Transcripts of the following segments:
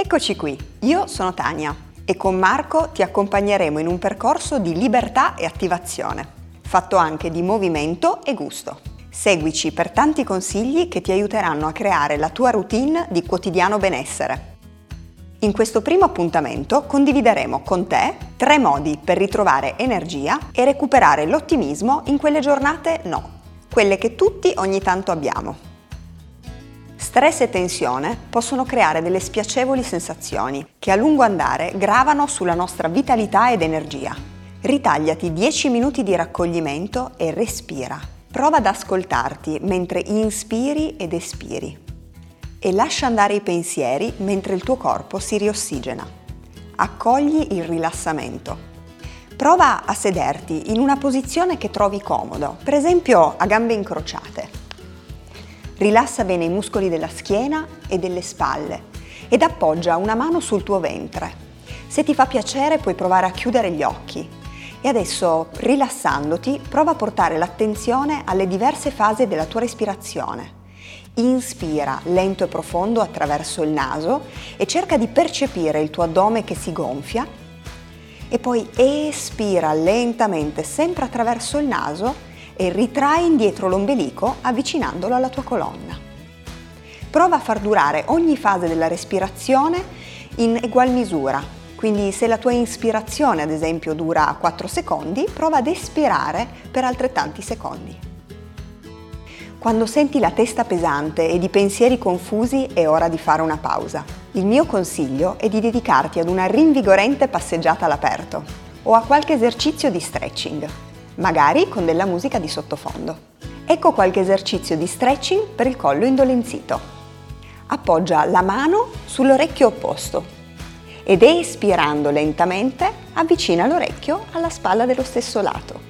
Eccoci qui, io sono Tania e con Marco ti accompagneremo in un percorso di libertà e attivazione, fatto anche di movimento e gusto. Seguici per tanti consigli che ti aiuteranno a creare la tua routine di quotidiano benessere. In questo primo appuntamento condivideremo con te tre modi per ritrovare energia e recuperare l'ottimismo in quelle giornate no, quelle che tutti ogni tanto abbiamo. Stress e tensione possono creare delle spiacevoli sensazioni che a lungo andare gravano sulla nostra vitalità ed energia. Ritagliati 10 minuti di raccoglimento e respira. Prova ad ascoltarti mentre inspiri ed espiri. E lascia andare i pensieri mentre il tuo corpo si riossigena. Accogli il rilassamento. Prova a sederti in una posizione che trovi comodo, per esempio a gambe incrociate. Rilassa bene i muscoli della schiena e delle spalle ed appoggia una mano sul tuo ventre. Se ti fa piacere puoi provare a chiudere gli occhi. E adesso, rilassandoti, prova a portare l'attenzione alle diverse fasi della tua respirazione. Inspira lento e profondo attraverso il naso e cerca di percepire il tuo addome che si gonfia e poi espira lentamente sempre attraverso il naso e ritrai indietro l'ombelico avvicinandolo alla tua colonna. Prova a far durare ogni fase della respirazione in egual misura, quindi se la tua ispirazione ad esempio dura 4 secondi, prova ad espirare per altrettanti secondi. Quando senti la testa pesante ed i pensieri confusi è ora di fare una pausa. Il mio consiglio è di dedicarti ad una rinvigorente passeggiata all'aperto o a qualche esercizio di stretching magari con della musica di sottofondo. Ecco qualche esercizio di stretching per il collo indolenzito. Appoggia la mano sull'orecchio opposto ed espirando lentamente avvicina l'orecchio alla spalla dello stesso lato.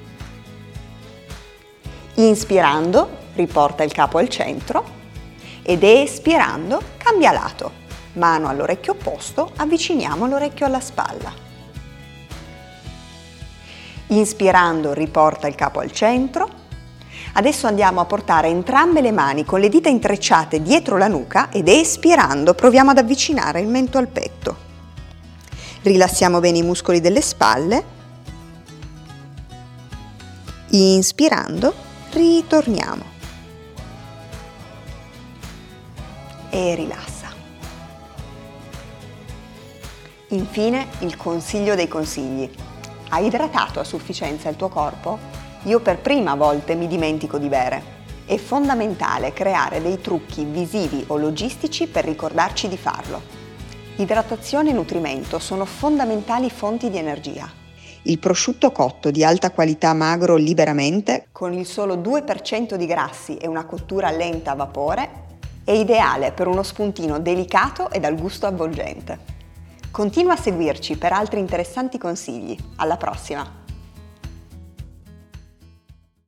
Inspirando riporta il capo al centro ed espirando cambia lato. Mano all'orecchio opposto, avviciniamo l'orecchio alla spalla. Inspirando riporta il capo al centro. Adesso andiamo a portare entrambe le mani con le dita intrecciate dietro la nuca ed espirando proviamo ad avvicinare il mento al petto. Rilassiamo bene i muscoli delle spalle. Inspirando, ritorniamo. E rilassa. Infine il consiglio dei consigli. Hai idratato a sufficienza il tuo corpo? Io per prima volte mi dimentico di bere. È fondamentale creare dei trucchi visivi o logistici per ricordarci di farlo. Idratazione e nutrimento sono fondamentali fonti di energia. Il prosciutto cotto di alta qualità magro liberamente, con il solo 2% di grassi e una cottura lenta a vapore, è ideale per uno spuntino delicato e dal gusto avvolgente. Continua a seguirci per altri interessanti consigli. Alla prossima!